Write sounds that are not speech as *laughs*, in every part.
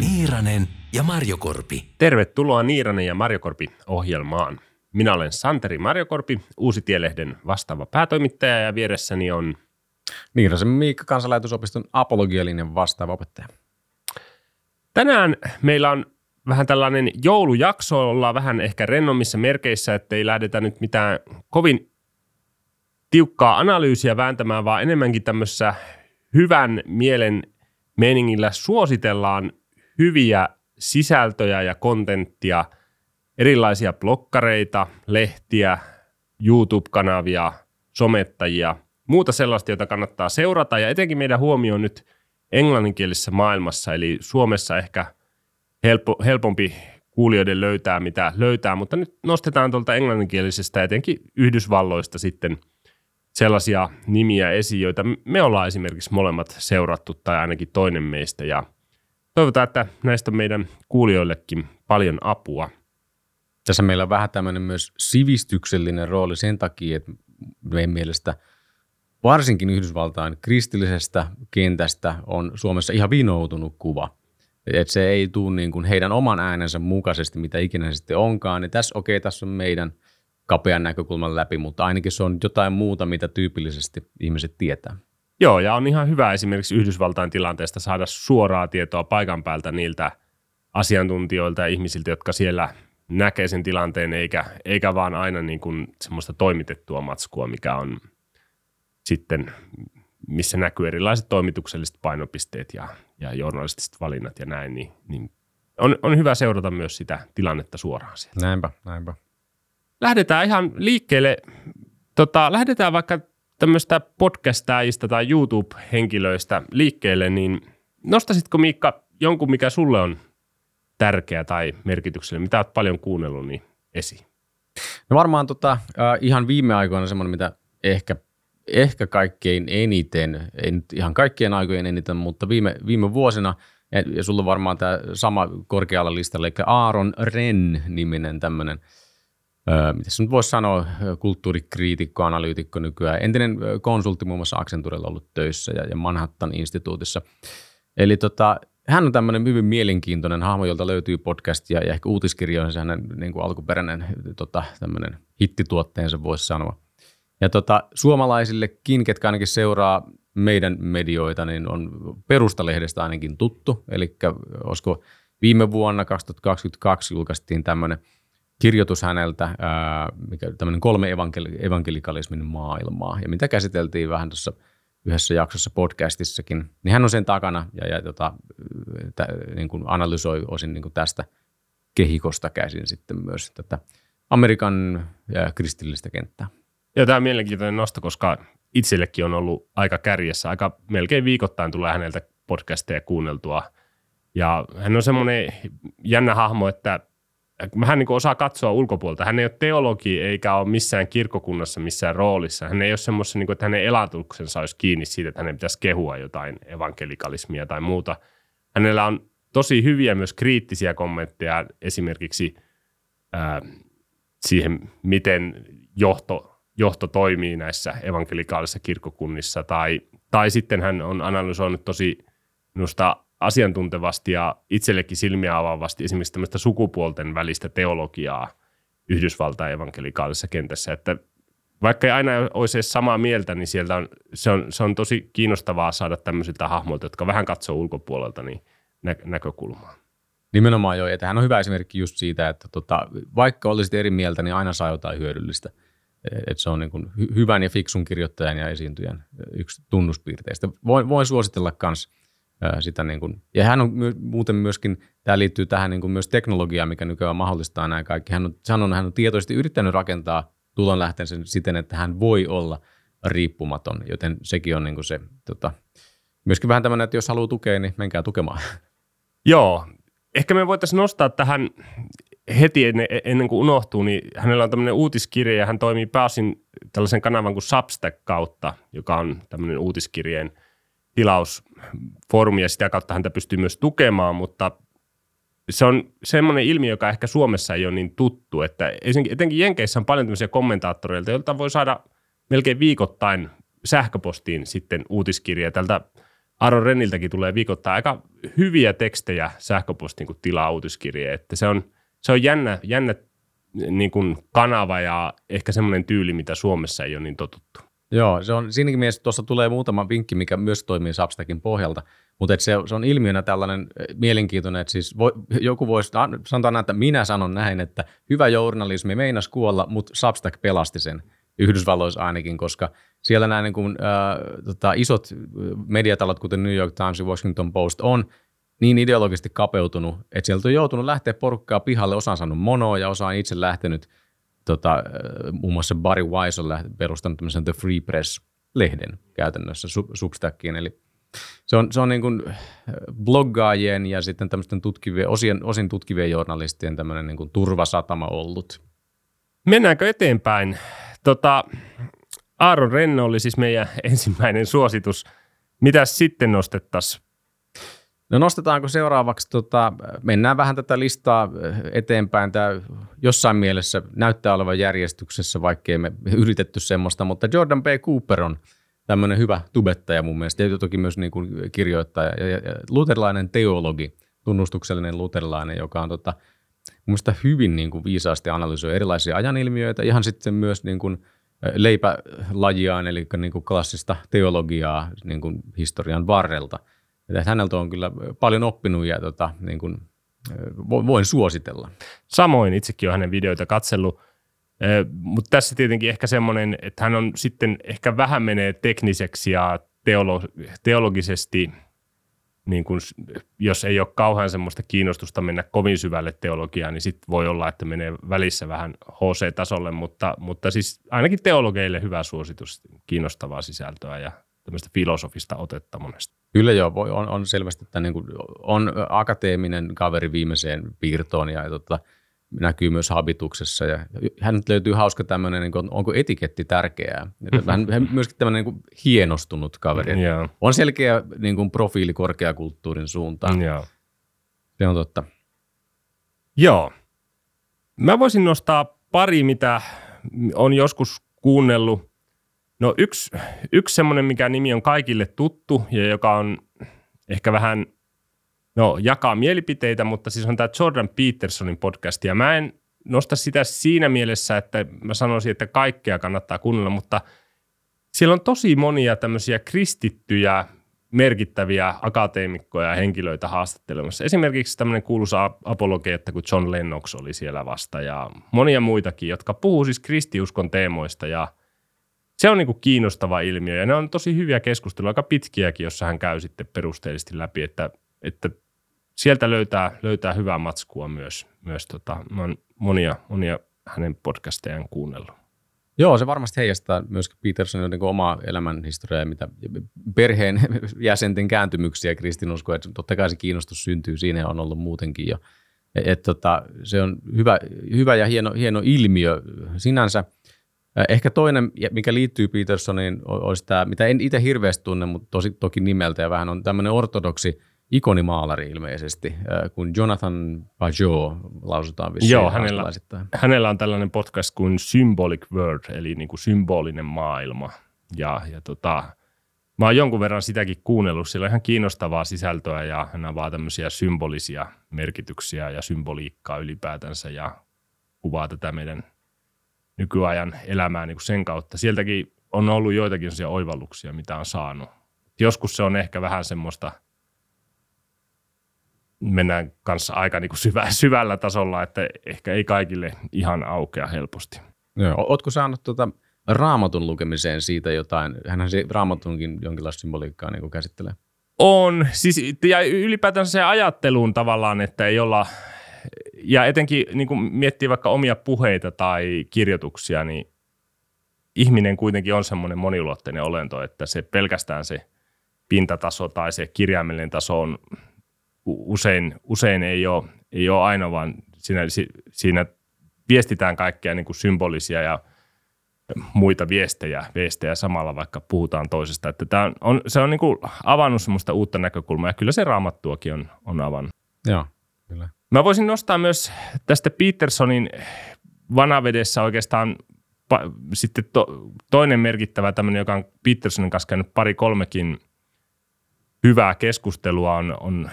Niiranen ja Marjokorpi. Tervetuloa Niiranen ja Marjokorpi ohjelmaan. Minä olen Santeri Marjokorpi, Uusi Tielehden vastaava päätoimittaja ja vieressäni on Niirasen Miikka kansanlähetysopiston apologialinjan vastaava opettaja. Tänään meillä on vähän tällainen joulujakso, ollaan vähän ehkä rennommissa merkeissä, ettei lähdetä nyt mitään kovin tiukkaa analyysiä vääntämään, vaan enemmänkin tämmöisessä hyvän mielen meningillä suositellaan hyviä sisältöjä ja kontenttia, erilaisia blokkareita, lehtiä, YouTube-kanavia, somettajia, muuta sellaista, jota kannattaa seurata. Ja etenkin meidän huomio nyt englanninkielisessä maailmassa, eli Suomessa ehkä helppo, helpompi kuulijoiden löytää, mitä löytää, mutta nyt nostetaan tuolta englanninkielisestä etenkin Yhdysvalloista sitten sellaisia nimiä esiin, joita me ollaan esimerkiksi molemmat seurattu tai ainakin toinen meistä ja toivotaan, että näistä meidän kuulijoillekin paljon apua. Tässä meillä on vähän tämmöinen myös sivistyksellinen rooli sen takia, että meidän mielestä varsinkin Yhdysvaltain kristillisestä kentästä on Suomessa ihan vinoutunut kuva. Että se ei tule niin kuin heidän oman äänensä mukaisesti, mitä ikinä sitten onkaan. Niin tässä, okei, okay, tässä on meidän kapean näkökulman läpi, mutta ainakin se on jotain muuta, mitä tyypillisesti ihmiset tietää. Joo, ja on ihan hyvä esimerkiksi Yhdysvaltain tilanteesta saada suoraa tietoa paikan päältä niiltä asiantuntijoilta ja ihmisiltä, jotka siellä näkee sen tilanteen, eikä, eikä vaan aina niin kuin semmoista toimitettua matskua, mikä on sitten, missä näkyy erilaiset toimitukselliset painopisteet ja, ja journalistiset valinnat ja näin, niin, niin on, on hyvä seurata myös sitä tilannetta suoraan sieltä. Näinpä, näinpä. Lähdetään ihan liikkeelle, tota, lähdetään vaikka tämmöistä podcastajista tai YouTube-henkilöistä liikkeelle, niin nostasitko Miikka jonkun, mikä sulle on tärkeä tai merkityksellinen, mitä olet paljon kuunnellut, niin esiin? No varmaan tota, ihan viime aikoina semmoinen, mitä ehkä, ehkä kaikkein eniten, ei nyt ihan kaikkien aikojen eniten, mutta viime, viime vuosina, ja, ja sulla on varmaan tämä sama korkealla listalla, eli Aaron Ren-niminen tämmöinen – mitä se nyt voisi sanoa, kulttuurikriitikko, analyytikko nykyään, entinen konsultti muun muassa Accenturella ollut töissä ja, ja Manhattan-instituutissa. Eli tota, hän on tämmöinen hyvin mielenkiintoinen hahmo, jolta löytyy podcast ja, ja ehkä uutiskirjoihin hänen niin kuin alkuperäinen tota, tämmöinen hittituotteensa voisi sanoa. Ja tota, suomalaisillekin, ketkä ainakin seuraa meidän medioita, niin on Perustalehdestä ainakin tuttu. Eli olisiko viime vuonna 2022 julkaistiin tämmöinen – kirjoitus häneltä, mikä, tämmöinen kolme evankeli- evankelikalismin maailmaa, ja mitä käsiteltiin vähän tuossa yhdessä jaksossa podcastissakin, niin hän on sen takana ja, ja tota, tä, niin kuin analysoi osin niin kuin tästä kehikosta käsin sitten myös tätä Amerikan ja kristillistä kenttää. Ja tämä on mielenkiintoinen nosto, koska itsellekin on ollut aika kärjessä. Aika melkein viikoittain tulee häneltä podcasteja kuunneltua. Ja hän on semmoinen jännä hahmo, että hän niin osaa katsoa ulkopuolelta. Hän ei ole teologi eikä ole missään kirkokunnassa missään roolissa. Hän ei ole semmoisen, niin että hänen elatuksensa olisi kiinni siitä, että hänen pitäisi kehua jotain evankelikalismia tai muuta. Hänellä on tosi hyviä myös kriittisiä kommentteja esimerkiksi ää, siihen, miten johto, johto toimii näissä evankelikaalisissa kirkkokunnissa. Tai, tai sitten hän on analysoinut tosi minusta asiantuntevasti ja itsellekin silmiä avaavasti esimerkiksi tämmöistä sukupuolten välistä teologiaa Yhdysvaltain evankelikaalisessa kentässä, että vaikka ei aina olisi edes samaa mieltä, niin sieltä on, se, on, se on tosi kiinnostavaa saada tämmöisiltä hahmoilta, jotka vähän katsoo ulkopuolelta niin nä- näkökulmaa. Nimenomaan joo, ja hän on hyvä esimerkki just siitä, että tota, vaikka olisit eri mieltä, niin aina saa jotain hyödyllistä. Et se on niin kuin hyvän ja fiksun kirjoittajan ja esiintyjän yksi tunnuspiirteistä. Voin, voin suositella myös sitä niin kuin, ja hän on muuten myöskin, tämä liittyy tähän niin kuin myös teknologiaan, mikä nykyään mahdollistaa nämä kaikki. Hän on sanonut, hän on tietoisesti yrittänyt rakentaa tulonlähteensä siten, että hän voi olla riippumaton, joten sekin on niin kuin se, tota, myöskin vähän tämmöinen, että jos haluaa tukea, niin menkää tukemaan. *laughs* Joo, ehkä me voitaisiin nostaa tähän heti ennen, ennen kuin unohtuu, niin hänellä on tämmöinen uutiskirja ja hän toimii pääosin tällaisen kanavan kuin Substack kautta, joka on tämmöinen uutiskirjeen – tilausfoorumi ja sitä kautta häntä pystyy myös tukemaan, mutta se on semmoinen ilmiö, joka ehkä Suomessa ei ole niin tuttu, että etenkin Jenkeissä on paljon tämmöisiä kommentaattoreilta, joilta voi saada melkein viikoittain sähköpostiin sitten uutiskirja. Tältä Aaron Renniltäkin tulee viikoittain aika hyviä tekstejä sähköpostiin, kun tilaa uutiskirjaa. Että se on, se on jännä, jännä niin kuin kanava ja ehkä semmoinen tyyli, mitä Suomessa ei ole niin totuttu. Joo, se on, siinäkin mielessä tuossa tulee muutama vinkki, mikä myös toimii Substackin pohjalta, mutta se, se on ilmiönä tällainen mielenkiintoinen, että siis voi, joku voisi, sanotaan näin, että minä sanon näin, että hyvä journalismi meinas kuolla, mutta Substack pelasti sen Yhdysvalloissa ainakin, koska siellä nämä niin kuin, äh, tota, isot mediatalot, kuten New York Times ja Washington Post, on niin ideologisesti kapeutunut, että sieltä on joutunut lähteä porukkaa pihalle, osa on saanut monoa ja osa on itse lähtenyt, tota, muun muassa Barry Wise on perustanut tämmöisen The Free Press-lehden käytännössä Substackiin, eli se on, se on niin kuin bloggaajien ja sitten tämmöisten tutkivien, osien, osin tutkivien journalistien tämmöinen niin kuin turvasatama ollut. Mennäänkö eteenpäin? Tota, Aaron Renno oli siis meidän *laughs* ensimmäinen suositus. Mitä sitten nostettaisiin? No nostetaanko seuraavaksi, tota, mennään vähän tätä listaa eteenpäin. Tämä jossain mielessä näyttää olevan järjestyksessä, vaikkei me yritetty semmoista, mutta Jordan B. Cooper on tämmöinen hyvä tubettaja mun mielestä, ja toki myös niin kuin kirjoittaja ja, ja, ja luterilainen teologi, tunnustuksellinen luterilainen, joka on tota, mun hyvin niin kuin viisaasti analysoi erilaisia ajanilmiöitä, ihan sitten myös niin kuin leipälajiaan, eli niin kuin klassista teologiaa niin kuin historian varrelta. Ja häneltä on kyllä paljon oppinut ja tota, niin kuin, voin suositella. Samoin itsekin olen hänen videoita katsellut, mutta tässä tietenkin ehkä semmoinen, että hän on sitten ehkä vähän menee tekniseksi ja teolo- teologisesti – niin kun, jos ei ole kauhean semmoista kiinnostusta mennä kovin syvälle teologiaan, niin sitten voi olla, että menee välissä vähän HC-tasolle, mutta, mutta siis ainakin teologeille hyvä suositus, kiinnostavaa sisältöä ja tämmöistä filosofista otetta monesti. Kyllä joo, voi, on, on selvästi, että niin kuin on akateeminen kaveri viimeiseen piirtoon ja tota, näkyy myös habituksessa. Ja hän löytyy hauska tämmöinen, niin kuin, onko etiketti tärkeää. Hän, hän *laughs* myöskin tämmöinen niin kuin hienostunut kaveri. Yeah. On selkeä niin kuin profiili korkeakulttuurin suuntaan. Yeah. Se on totta. Joo. Mä voisin nostaa pari, mitä on joskus kuunnellut. No yksi, yksi semmoinen, mikä nimi on kaikille tuttu ja joka on ehkä vähän – no, jakaa mielipiteitä, mutta siis on tämä Jordan Petersonin podcast, ja mä en nosta sitä siinä mielessä, että mä sanoisin, että kaikkea kannattaa kuunnella, mutta siellä on tosi monia tämmöisiä kristittyjä merkittäviä akateemikkoja ja henkilöitä haastattelemassa. Esimerkiksi tämmöinen kuuluisa että kun John Lennox oli siellä vasta ja monia muitakin, jotka puhuu siis kristiuskon teemoista ja se on niin kuin kiinnostava ilmiö ja ne on tosi hyviä keskusteluja, aika pitkiäkin, jossa hän käy sitten perusteellisesti läpi, että, että sieltä löytää, löytää hyvää matskua myös. myös tota, mä oon monia, monia hänen podcastejaan kuunnellut. Joo, se varmasti heijastaa myös Petersonin niin omaa elämänhistoriaa, mitä perheen *laughs* jäsenten kääntymyksiä kristinuskoa, että totta kai se kiinnostus syntyy siinä ja on ollut muutenkin jo. Et, tota, se on hyvä, hyvä ja hieno, hieno ilmiö sinänsä. Ehkä toinen, mikä liittyy Petersoniin, olisi tämä, mitä en itse hirveästi tunne, mutta tosi, toki nimeltä ja vähän on tämmöinen ortodoksi ikonimaalari ilmeisesti, kun Jonathan Pajot lausutaan vissiin. Joo, hänellä, hänellä on tällainen podcast kuin Symbolic World, eli niin kuin symbolinen maailma. Ja, ja tota, mä oon jonkun verran sitäkin kuunnellut, sillä on ihan kiinnostavaa sisältöä ja hän avaa tämmöisiä symbolisia merkityksiä ja symboliikkaa ylipäätänsä ja kuvaa tätä meidän nykyajan elämää niin kuin sen kautta. Sieltäkin on ollut joitakin sellaisia oivalluksia, mitä on saanut. Joskus se on ehkä vähän semmoista – mennään kanssa aika niin kuin syvä, syvällä tasolla, että ehkä ei kaikille ihan aukea helposti. Joo. Ootko saanut tuota raamatun lukemiseen siitä jotain? Hänhän se raamatunkin jonkinlaista symboliikkaa niin käsittelee. On. Siis, ja ylipäätään se ajatteluun tavallaan, että ei olla, ja etenkin niin kuin miettii vaikka omia puheita tai kirjoituksia, niin ihminen kuitenkin on semmoinen moniulotteinen olento, että se pelkästään se pintataso tai se kirjaimellinen taso on usein, usein ei, ole, ei ole aina, vaan siinä, siinä viestitään kaikkea niin kuin symbolisia ja muita viestejä, viestejä samalla, vaikka puhutaan toisesta. Että tämä on, se on niin kuin avannut semmoista uutta näkökulmaa, ja kyllä se raamattuakin on, on avannut. Joo, kyllä. Mä voisin nostaa myös tästä Petersonin vanavedessä oikeastaan pa, sitten to, toinen merkittävä tämmöinen, joka on Petersonin kanssa käynyt pari kolmekin hyvää keskustelua, on, on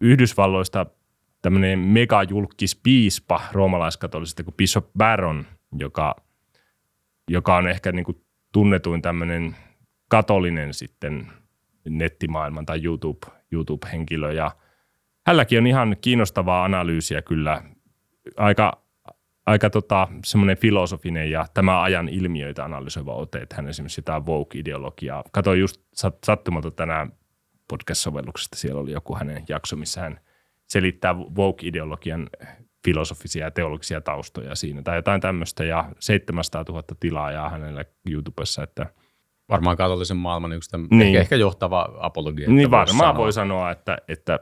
Yhdysvalloista tämmöinen megajulkis piispa roomalaiskatolisesta kuin Bishop Barron, joka, joka on ehkä niin kuin tunnetuin tämmöinen katolinen sitten nettimaailman tai YouTube, YouTube-henkilö. Ja hänelläkin on ihan kiinnostavaa analyysiä kyllä, aika, aika tota, semmoinen filosofinen ja tämä ajan ilmiöitä analysoiva ote, että hän esimerkiksi sitä woke-ideologiaa. Katoin just sattumalta tänään podcast-sovelluksesta, siellä oli joku hänen jakso, missä hän selittää woke-ideologian filosofisia ja teologisia taustoja siinä tai jotain tämmöistä ja 700 000 tilaajaa hänellä YouTubessa, että – Varmaan katolisen maailman yksi tämän, niin. ehkä, ehkä johtava apologia. Niin varmaan sanoa. voi sanoa, että, että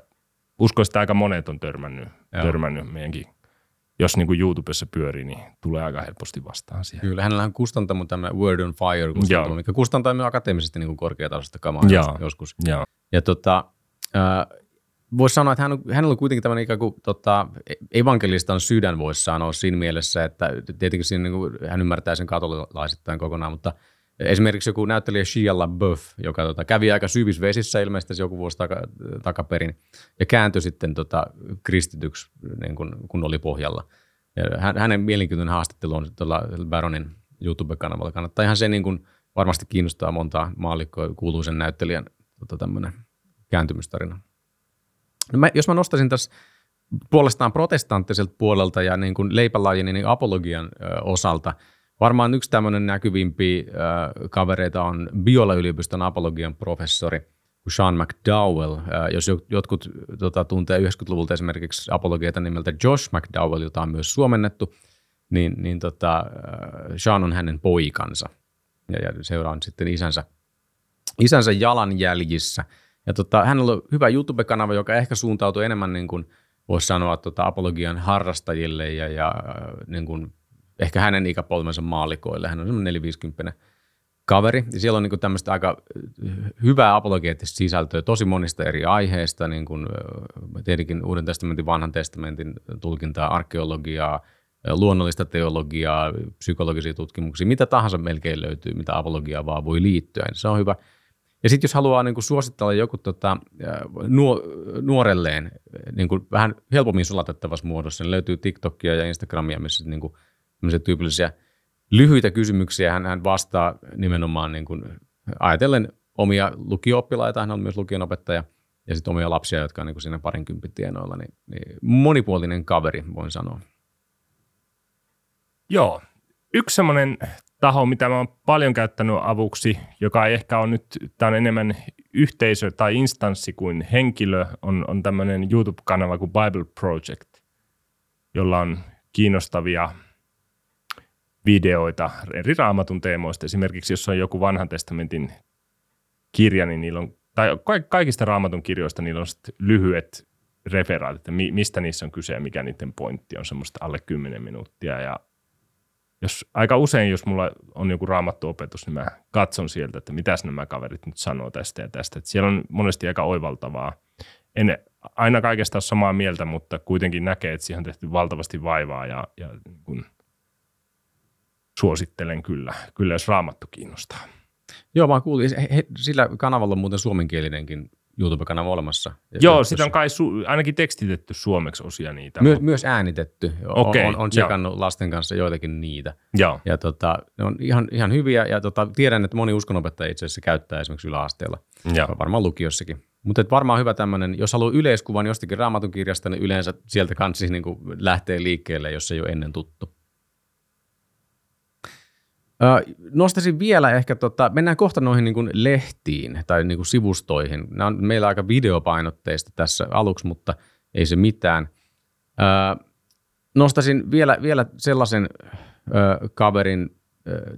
uskoisin, että aika monet on törmännyt, törmännyt meidänkin jos niin kuin YouTubessa pyörii, niin tulee aika helposti vastaan siihen. Kyllä, hänellä on kustantamo tämä Word on Fire kustantamo, mikä kustantaa myös akateemisesti niin kuin korkeatasosta kamaa Joo. joskus. Joo. Ja tota, äh, voisi sanoa, että hän on, hänellä on kuitenkin tämmöinen ikään kuin tota, evankelistan sydän, voisi sanoa siinä mielessä, että tietenkin siinä, niin kuin, hän ymmärtää sen katolilaisittain kokonaan, mutta – Esimerkiksi joku näyttelijä Shia LaBeouf, joka tota, kävi aika syvissä vesissä ilmeisesti joku vuosi taka, takaperin ja kääntyi sitten tota, kristityksi, niin kun, kun oli pohjalla. Ja hän, hänen mielenkiintoinen haastattelu on tuolla Baronin YouTube-kanavalla. Kannattaa ihan se niin kun, varmasti kiinnostaa montaa maallikkoa kuuluisen näyttelijän tota, tämmöinen kääntymystarina. No mä, jos mä nostaisin tässä puolestaan protestanttiselta puolelta ja niin kuin leipälajin niin apologian ö, osalta – Varmaan yksi tämmöinen näkyvimpi äh, kavereita on Biola-yliopiston apologian professori Sean McDowell. Äh, jos jotkut tota, tuntee 90-luvulta esimerkiksi apologiata nimeltä Josh McDowell, jota on myös suomennettu, niin, niin tota, äh, Sean on hänen poikansa ja, ja seuraan sitten isänsä, isänsä jalanjäljissä. Ja tota, hänellä on hyvä YouTube-kanava, joka ehkä suuntautuu enemmän niin kuin voisi sanoa tota, apologian harrastajille ja, ja niin kuin ehkä hänen ikäpolvensa maalikoille. Hän on semmoinen 450 kaveri. Ja siellä on niin tämmöistä aika hyvää apologeettista sisältöä tosi monista eri aiheista, niin kuin, tietenkin Uuden testamentin, Vanhan testamentin tulkintaa, arkeologiaa, luonnollista teologiaa, psykologisia tutkimuksia, mitä tahansa melkein löytyy, mitä apologiaa vaan voi liittyä. Se on hyvä. Ja sitten jos haluaa niin suositella joku tota, nuo, nuorelleen niin vähän helpommin sulatettavassa muodossa, niin löytyy TikTokia ja Instagramia, missä niin kuin tyypillisiä lyhyitä kysymyksiä. Hän, hän vastaa nimenomaan niin kuin ajatellen omia lukio-oppilaita, hän on myös lukionopettaja, ja sitten omia lapsia, jotka on niin kuin siinä parinkympin tienoilla, niin, niin monipuolinen kaveri, voin sanoa. Joo. Yksi semmoinen taho, mitä mä oon paljon käyttänyt avuksi, joka ei ehkä on nyt, tämä enemmän yhteisö tai instanssi kuin henkilö, on, on tämmöinen YouTube-kanava kuin Bible Project, jolla on kiinnostavia videoita eri raamatun teemoista. Esimerkiksi jos on joku vanhan testamentin kirja, niin niillä on, tai kaikista raamatun kirjoista niillä on lyhyet referaatit, että mistä niissä on kyse ja mikä niiden pointti on semmoista alle 10 minuuttia. Ja jos, aika usein, jos mulla on joku raamattuopetus, niin mä katson sieltä, että mitä nämä kaverit nyt sanoo tästä ja tästä. Että siellä on monesti aika oivaltavaa. En aina kaikesta ole samaa mieltä, mutta kuitenkin näkee, että siihen on tehty valtavasti vaivaa ja, ja kun – suosittelen kyllä, kyllä jos raamattu kiinnostaa. Joo, mä kuulin, he, sillä kanavalla on muuten suomenkielinenkin YouTube-kanava olemassa. Joo, sitä on kai su- ainakin tekstitetty suomeksi osia niitä. My- myös äänitetty. Okay, on, on tsekannut joo. lasten kanssa joitakin niitä. Joo. Ja tota, ne on ihan, ihan hyviä ja tota, tiedän, että moni uskonopettaja itse asiassa käyttää esimerkiksi yläasteella. Joo. Varmaan lukiossakin. Mutta varmaan hyvä tämmöinen, jos haluaa yleiskuvan jostakin raamatun kirjasta, niin yleensä sieltä kanssa niin lähtee liikkeelle, jos ei ole ennen tuttu. Nostaisin vielä ehkä, tota, mennään kohta noihin niin kuin lehtiin tai niin kuin sivustoihin. Nämä on meillä aika videopainotteista tässä aluksi, mutta ei se mitään. nostaisin vielä, vielä sellaisen kaverin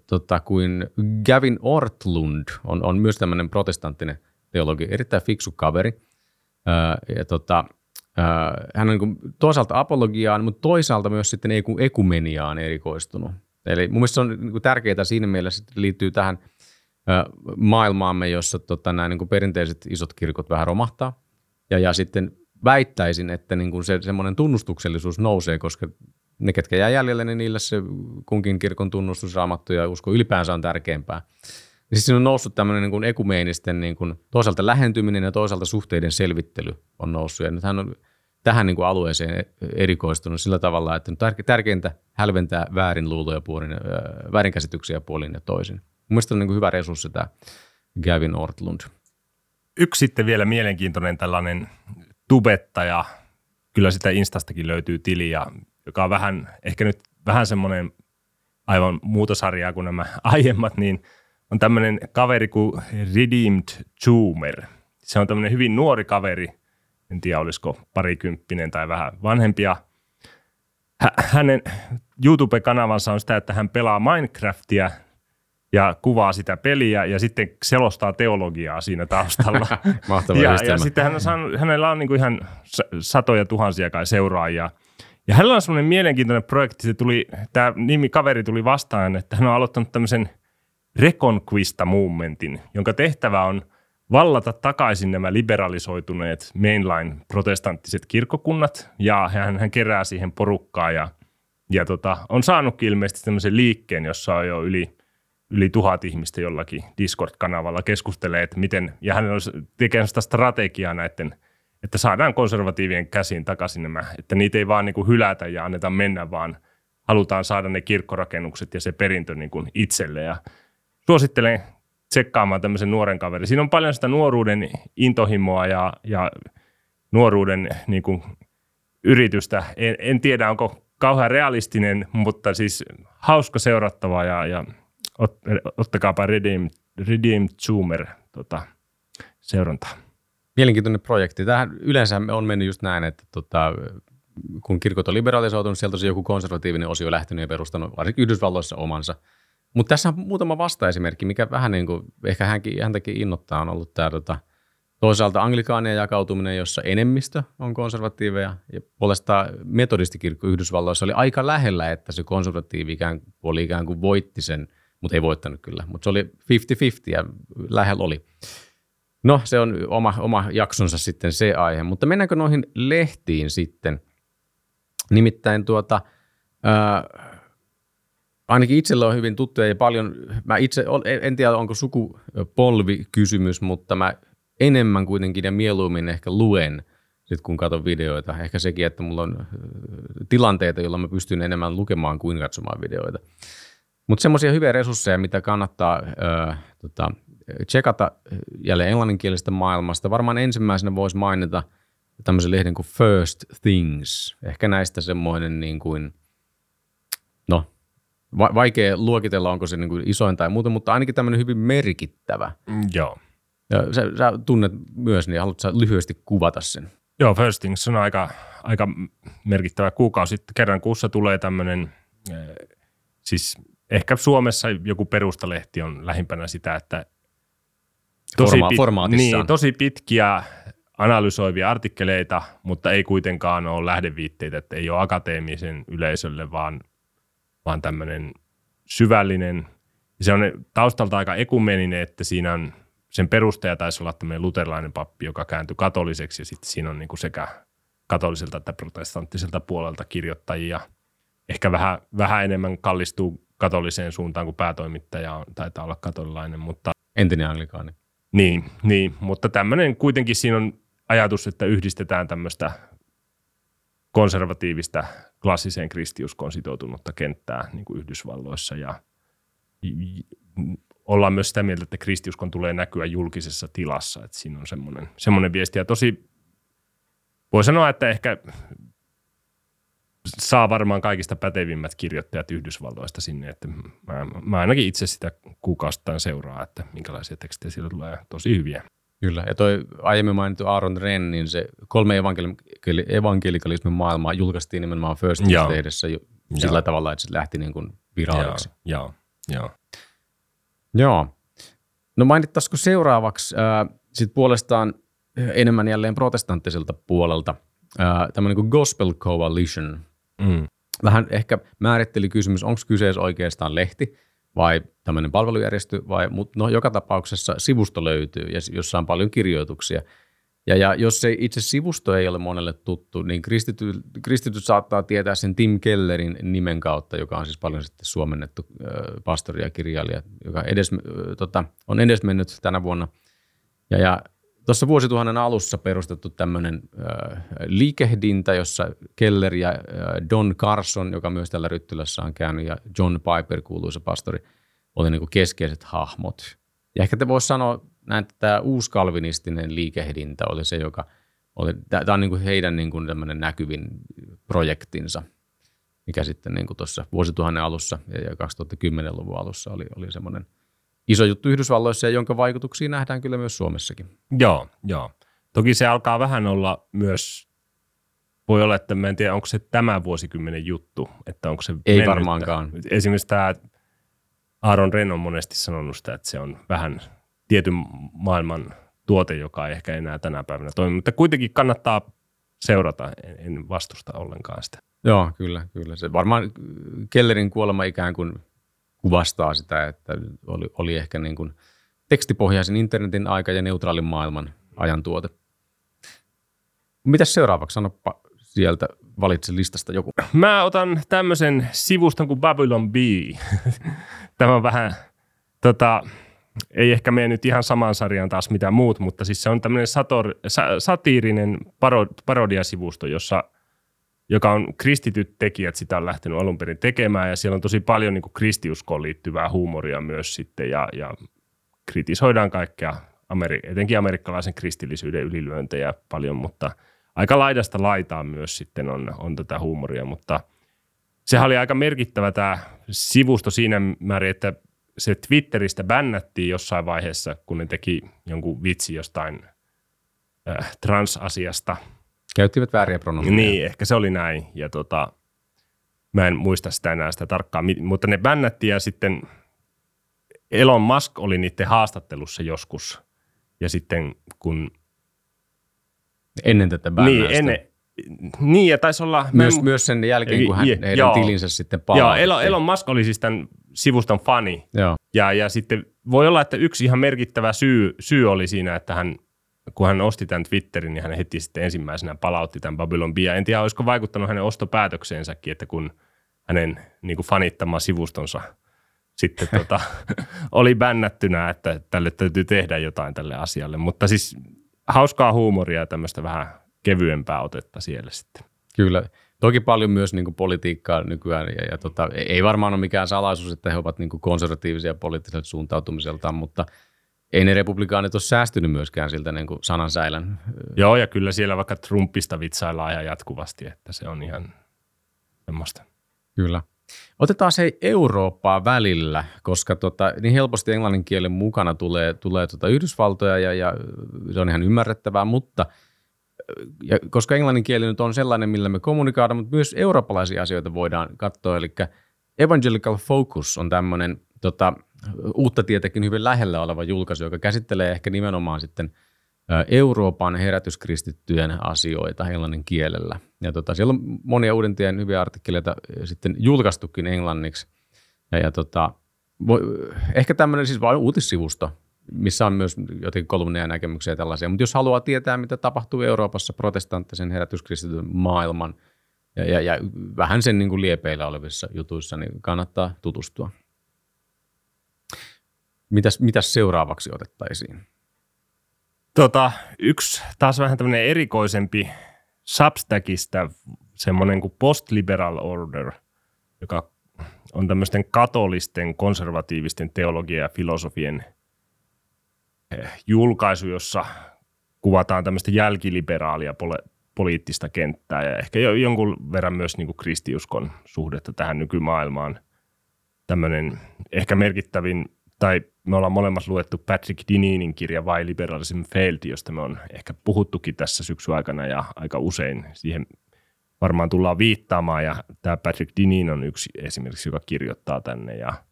tota, kuin Gavin Ortlund, on, on myös tämmöinen protestanttinen teologi, erittäin fiksu kaveri. ja tota, hän on niin toisaalta apologiaan, mutta toisaalta myös sitten ekumeniaan erikoistunut. Eli mun mielestä se on niin tärkeää siinä mielessä, että liittyy tähän maailmaamme, jossa tota, nämä niin kuin perinteiset isot kirkot vähän romahtaa. Ja, ja sitten väittäisin, että niin kuin se semmoinen tunnustuksellisuus nousee, koska ne, ketkä jää jäljelle, niin niille se kunkin kirkon tunnustus, raamattu ja usko ylipäänsä on tärkeämpää. Niin siis siinä on noussut tämmöinen niin kuin ekumeenisten niin kuin toisaalta lähentyminen ja toisaalta suhteiden selvittely on noussut. Ja nythän on tähän niin kuin alueeseen erikoistunut sillä tavalla, että on tärkeintä hälventää väärinluuloja puolin, väärinkäsityksiä puolin ja toisin. Mielestäni on niin kuin hyvä resurssi tämä Gavin Ortlund. Yksi sitten vielä mielenkiintoinen tällainen tubettaja, kyllä sitä Instastakin löytyy tili, ja, joka on vähän, ehkä nyt vähän semmoinen aivan muuta sarjaa kuin nämä *laughs* aiemmat, niin on tämmöinen kaveri kuin Redeemed Zoomer. Se on tämmöinen hyvin nuori kaveri, en tiedä olisiko parikymppinen tai vähän vanhempia. Hänen YouTube-kanavansa on sitä, että hän pelaa Minecraftia ja kuvaa sitä peliä ja sitten selostaa teologiaa siinä taustalla. *laughs* Mahtava ja, ja sitten hän on saanut, hänellä on niin ihan satoja tuhansia kai seuraajia. Ja hänellä on semmoinen mielenkiintoinen projekti, se tuli, tämä nimi kaveri tuli vastaan, että hän on aloittanut tämmöisen Reconquista Movementin, jonka tehtävä on vallata takaisin nämä liberalisoituneet mainline protestanttiset kirkkokunnat, ja hän, hän kerää siihen porukkaa ja, ja tota, on saanutkin ilmeisesti tämmöisen liikkeen, jossa on jo yli – yli tuhat ihmistä jollakin Discord-kanavalla keskustelee, että miten, ja hän on tekemään sitä strategiaa näiden, että saadaan konservatiivien käsiin takaisin nämä, että niitä ei vaan niin kuin hylätä ja anneta mennä, vaan halutaan saada ne kirkkorakennukset ja se perintö niin kuin itselle. Ja suosittelen tsekkaamaan tämmöisen nuoren kaverin. Siinä on paljon sitä nuoruuden intohimoa ja, ja nuoruuden niin kuin, yritystä. En, en tiedä, onko kauhean realistinen, mutta siis hauska seurattava ja, ja ot, ottakaapa Redeem, Redeem Zoomer tota, seurantaa. Mielenkiintoinen projekti. Tähän yleensä on mennyt just näin, että tota, kun kirkot on liberalisoitunut, sieltä on joku konservatiivinen osio lähtenyt ja perustanut varsinkin Yhdysvalloissa omansa. Mutta tässä on muutama vastaesimerkki, mikä vähän niin kuin, ehkä hänkin, häntäkin innoittaa, on ollut tämä tota, toisaalta anglikaanien jakautuminen, jossa enemmistö on konservatiiveja, ja puolestaan metodistikirkko Yhdysvalloissa oli aika lähellä, että se konservatiivi ikään, oli ikään kuin voitti sen – mutta ei voittanut kyllä. Mutta se oli 50-50 ja lähellä oli. No, se on oma, oma jaksonsa sitten se aihe, mutta mennäänkö noihin lehtiin sitten? Nimittäin tuota, ää, ainakin itsellä on hyvin tuttuja ja paljon, mä itse, en tiedä onko sukupolvi kysymys, mutta mä enemmän kuitenkin ja mieluummin ehkä luen, sit kun katson videoita. Ehkä sekin, että mulla on tilanteita, joilla mä pystyn enemmän lukemaan kuin katsomaan videoita. Mutta semmoisia hyviä resursseja, mitä kannattaa ö, tota, tsekata jälleen englanninkielisestä maailmasta. Varmaan ensimmäisenä voisi mainita tämmöisen lehden kuin First Things. Ehkä näistä semmoinen niin kuin, va- vaikea luokitella, onko se niin kuin isoin tai muuta, mutta ainakin tämmöinen hyvin merkittävä. Mm, joo. Ja sä, sä tunnet myös, niin haluatko lyhyesti kuvata sen? Joo, First Things on aika, aika merkittävä kuukausi. Kerran kuussa tulee tämmöinen, siis ehkä Suomessa joku perustalehti on lähimpänä sitä, että tosi, Forma- pit, niin, tosi pitkiä analysoivia artikkeleita, mutta ei kuitenkaan ole lähdeviitteitä, että ei ole akateemisen yleisölle, vaan, vaan tämmöinen syvällinen. Se on taustalta aika ekumeninen, että siinä on sen perustaja taisi olla tämmöinen luterilainen pappi, joka kääntyi katoliseksi ja sitten siinä on niin kuin sekä katoliselta että protestanttiselta puolelta kirjoittajia. Ehkä vähän, vähän enemmän kallistuu katoliseen suuntaan, kun päätoimittaja on, taitaa olla katolilainen. Mutta, Entinen anglikaani. Niin, niin, mutta tämmöinen kuitenkin siinä on ajatus, että yhdistetään tämmöistä konservatiivista klassiseen kristiuskoon sitoutunutta kenttää niin kuin Yhdysvalloissa. Ja ollaan myös sitä mieltä, että kristiuskon tulee näkyä julkisessa tilassa, että siinä on semmoinen, semmoinen viesti. Ja tosi voi sanoa, että ehkä saa varmaan kaikista pätevimmät kirjoittajat Yhdysvalloista sinne, että mä, mä ainakin itse sitä kuukausittain seuraa, että minkälaisia tekstejä siellä tulee. Tosi hyviä. Kyllä, ja toi aiemmin mainittu Aaron Ren, niin se kolme evankeli- evankelikalismin maailmaa julkaistiin nimenomaan First lehdessä sillä Joo. tavalla, että se lähti niin kuin viraaliksi. Joo, joo. Joo. No mainittaisiko seuraavaksi äh, sit puolestaan enemmän jälleen protestanttiselta puolelta äh, tämmöinen kuin Gospel Coalition, Mm. Vähän ehkä määritteli kysymys, onko kyseessä oikeastaan lehti vai tämmöinen palvelujärjestö, vai, mutta no, joka tapauksessa sivusto löytyy, ja jossa on paljon kirjoituksia. Ja, ja jos se itse sivusto ei ole monelle tuttu, niin kristityt, kristityt saattaa tietää sen Tim Kellerin nimen kautta, joka on siis paljon sitten suomennettu pastori ja kirjailija, joka edes, tota, on edesmennyt tänä vuonna. Ja, ja tuossa vuosituhannen alussa perustettu tämmöinen äh, liikehdintä, jossa Keller ja äh, Don Carson, joka myös tällä Ryttylässä on käynyt, ja John Piper, kuuluisa pastori, oli niin kuin keskeiset hahmot. Ja ehkä te voisi sanoa näin, että tämä uuskalvinistinen liikehdintä oli se, joka oli, tämä on niin kuin heidän niin näkyvin projektinsa, mikä sitten niin kuin tuossa vuosituhannen alussa ja 2010-luvun alussa oli, oli semmoinen iso juttu Yhdysvalloissa ja jonka vaikutuksia nähdään kyllä myös Suomessakin. Joo, joo. Toki se alkaa vähän olla myös, voi olla, että mä en tiedä, onko se tämä vuosikymmenen juttu, että onko se Ei mennyttä. varmaankaan. Esimerkiksi tämä Aaron Ren on monesti sanonut sitä, että se on vähän tietyn maailman tuote, joka ei ehkä enää tänä päivänä toimi, mutta kuitenkin kannattaa seurata, en, en vastusta ollenkaan sitä. Joo, kyllä, kyllä. Se varmaan Kellerin kuolema ikään kuin kuvastaa sitä, että oli, oli ehkä niin kuin tekstipohjaisen internetin aika ja neutraalin maailman ajan tuote. Mitäs seuraavaksi? Sanoppa sieltä, valitse listasta joku. Mä otan tämmöisen sivuston kuin Babylon B. *laughs* Tämä on vähän, tota, ei ehkä mene nyt ihan samaan sarjaan taas mitä muut, mutta siis se on tämmöinen sator, sa, satiirinen paro, parodiasivusto, jossa, joka on kristityt tekijät sitä on lähtenyt alun perin tekemään ja siellä on tosi paljon niin kristiuskoon liittyvää huumoria myös sitten ja, ja kritisoidaan kaikkea, Ameri- etenkin amerikkalaisen kristillisyyden ylilyöntejä paljon, mutta aika laidasta laitaan myös sitten on, on tätä huumoria, mutta sehän oli aika merkittävä tämä sivusto siinä määrin, että se Twitteristä bännättiin jossain vaiheessa, kun ne teki jonkun vitsi jostain äh, transasiasta. Käyttivät vääriä pronomeja. Niin, ehkä se oli näin. Ja tota, mä en muista sitä enää sitä tarkkaan, mutta ne bännättiin ja sitten Elon Musk oli niiden haastattelussa joskus. Ja sitten kun... Ennen tätä bännäystä. Niin, ennen, niin, ja taisi olla... Myös, en, myös sen jälkeen, kun hän, ja, heidän joo, tilinsä sitten palautettiin. Joo, Elon Musk oli siis tämän sivuston fani. Joo. Ja, ja sitten voi olla, että yksi ihan merkittävä syy, syy oli siinä, että hän, kun hän osti tämän Twitterin, niin hän heti sitten ensimmäisenä palautti tämän Babylon Bia. En tiedä, olisiko vaikuttanut hänen ostopäätökseensäkin, että kun hänen niin kuin fanittama sivustonsa sitten *laughs* tota, oli bännättynä, että tälle täytyy tehdä jotain tälle asialle. Mutta siis hauskaa huumoria ja tämmöistä vähän kevyempää otetta siellä sitten. Kyllä. Toki paljon myös niin kuin politiikkaa nykyään, ja, ja tota, ei varmaan ole mikään salaisuus, että he ovat niin kuin konservatiivisia poliittiselta suuntautumiseltaan, mutta ei ne republikaanit ole säästynyt myöskään siltä niin kuin sanansäilän. Joo, ja kyllä siellä vaikka Trumpista vitsaillaan ihan jatkuvasti, että se on ihan semmoista. Kyllä. Otetaan se Eurooppaa välillä, koska tota, niin helposti englannin kielen mukana tulee, tulee tota Yhdysvaltoja ja, ja se on ihan ymmärrettävää, mutta – ja koska englannin kieli nyt on sellainen, millä me kommunikoidaan, mutta myös eurooppalaisia asioita voidaan katsoa, eli Evangelical Focus on tämmöinen tota, uutta tietenkin hyvin lähellä oleva julkaisu, joka käsittelee ehkä nimenomaan sitten Euroopan herätyskristittyjen asioita englannin kielellä. Ja tota, siellä on monia uudentien hyviä artikkeleita sitten julkaistukin englanniksi. Ja, ja tota, voi, ehkä tämmöinen siis vain uutissivusto, missä on myös jotenkin kolumneja näkemyksiä ja tällaisia. Mutta jos haluaa tietää, mitä tapahtuu Euroopassa protestanttisen herätyskristityn maailman ja, ja, ja vähän sen niin kuin liepeillä olevissa jutuissa, niin kannattaa tutustua. Mitäs, mitäs seuraavaksi otettaisiin? Tota, yksi taas vähän tämmöinen erikoisempi Substackista semmoinen kuin Post-Liberal Order, joka on tämmöisten katolisten, konservatiivisten teologia ja filosofien – julkaisu, jossa kuvataan tämmöistä jälkiliberaalia poliittista kenttää ja ehkä jonkun verran myös niin kuin kristiuskon suhdetta tähän nykymaailmaan. Tämmöinen ehkä merkittävin, tai me ollaan molemmat luettu Patrick Dininin kirja Why Liberalism Failed, josta me on ehkä puhuttukin tässä syksyn aikana ja aika usein siihen varmaan tullaan viittaamaan ja tämä Patrick Dinin on yksi esimerkiksi, joka kirjoittaa tänne ja –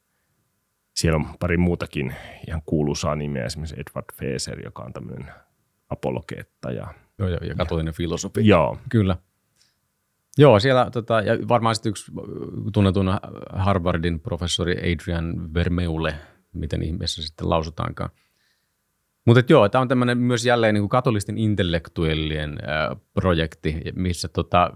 siellä on pari muutakin ihan kuuluisaa nimeä, esimerkiksi Edward Feser, joka on tämmöinen apologeetta. Ja, joo, ja, ja katolinen filosofi. Joo. Kyllä. Joo, siellä tota, ja varmaan sitten yksi tunnetun Harvardin professori Adrian Vermeule, miten ihmeessä sitten lausutaankaan. Mutta joo, tämä on tämmöinen myös jälleen niin kuin katolisten intellektuellien äh, projekti, missä tota,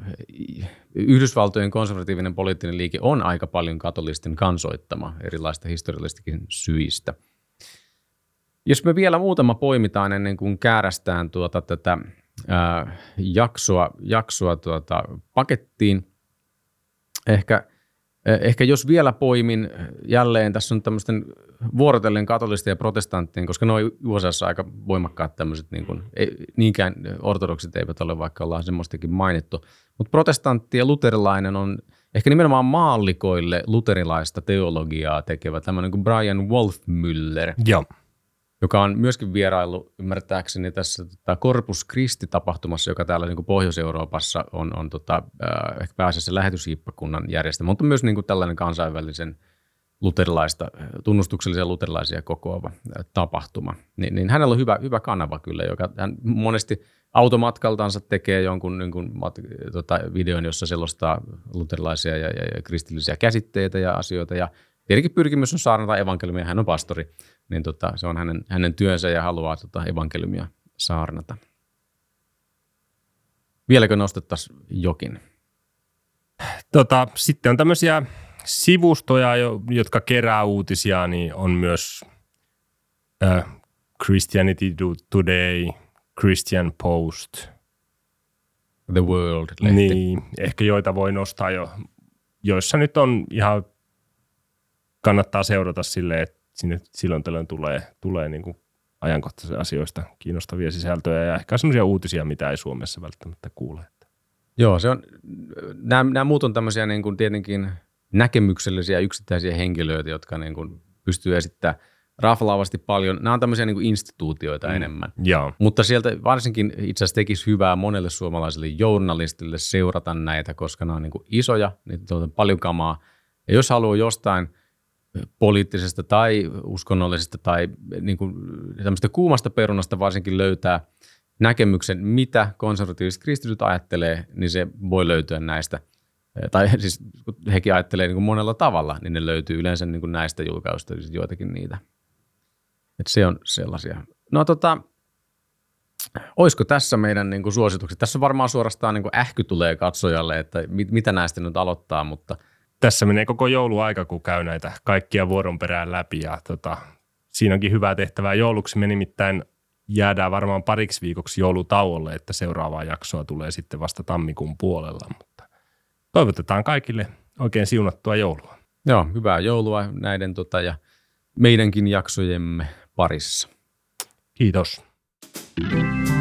Yhdysvaltojen konservatiivinen poliittinen liike on aika paljon katolisten kansoittama erilaista historiallistakin syistä. Jos me vielä muutama poimitaan ennen kuin käärästään tuota tätä äh, jaksoa, jaksoa tuota pakettiin, ehkä – Ehkä jos vielä poimin jälleen, tässä on tämmöisten vuorotellen katolisten ja protestanttien, koska noin USAssa aika voimakkaat tämmöiset, niin kuin, ei, niinkään ortodoksit eivät ole, vaikka ollaan semmoistakin mainittu. Mutta protestantti ja luterilainen on ehkä nimenomaan maallikoille luterilaista teologiaa tekevä tämmöinen kuin Brian Wolfmüller. Joo joka on myöskin vierailu ymmärtääkseni tässä tota Corpus Christi-tapahtumassa, joka täällä niin kuin Pohjois-Euroopassa on, on tota, äh, ehkä pääasiassa lähetyshiippakunnan järjestämä, mutta myös niin kuin tällainen kansainvälisen luterilaista, tunnustuksellisia luterilaisia kokoava tapahtuma. Ni, niin hänellä on hyvä, hyvä kanava kyllä, joka hän monesti automatkaltansa tekee jonkun niin kuin, mat, tota, videon, jossa selostaa luterilaisia ja, ja, ja kristillisiä käsitteitä ja asioita. Ja tietenkin pyrkimys on saarnata evankeliumia, hän on pastori, niin tota, se on hänen, hänen työnsä ja haluaa tota evankeliumia saarnata. Vieläkö nostettaisiin jokin? Tota, sitten on tämmöisiä sivustoja, jotka kerää uutisia, niin on myös uh, Christianity Today, Christian Post. The World-lehti. Niin, ehkä joita voi nostaa jo, joissa nyt on ihan, kannattaa seurata silleen, että sinne silloin tällöin tulee, tulee niin kuin ajankohtaisista asioista kiinnostavia sisältöjä ja ehkä sellaisia uutisia, mitä ei Suomessa välttämättä kuule. Joo, se on, nämä, nämä muut on tämmöisiä niin kuin tietenkin näkemyksellisiä yksittäisiä henkilöitä, jotka niin kuin pystyy esittämään raflaavasti paljon. Nämä on tämmöisiä niin kuin instituutioita mm. enemmän. Joo. Mutta sieltä varsinkin itse asiassa tekisi hyvää monelle suomalaiselle journalistille seurata näitä, koska nämä on niin kuin isoja, niitä on paljon kamaa. Ja jos haluaa jostain – poliittisesta tai uskonnollisesta tai niin kuin tämmöistä kuumasta perunasta varsinkin löytää näkemyksen, mitä konservatiiviset kristityt ajattelee, niin se voi löytyä näistä. Tai *laughs* siis hekin ajattelee niin kuin monella tavalla, niin ne löytyy yleensä niin kuin näistä julkaisuista, siis joitakin niitä. Et se on sellaisia. No tota, olisiko tässä meidän niin kuin suositukset? Tässä varmaan suorastaan niin kuin ähky tulee katsojalle, että mit, mitä näistä nyt aloittaa, mutta – tässä menee koko jouluaika, kun käy näitä kaikkia vuoron perään läpi ja tota, siinä onkin hyvää tehtävää jouluksi. Me nimittäin jäädään varmaan pariksi viikoksi joulutauolle, että seuraavaa jaksoa tulee sitten vasta tammikuun puolella, mutta toivotetaan kaikille oikein siunattua joulua. Joo, hyvää joulua näiden tota, ja meidänkin jaksojemme parissa. Kiitos. thank you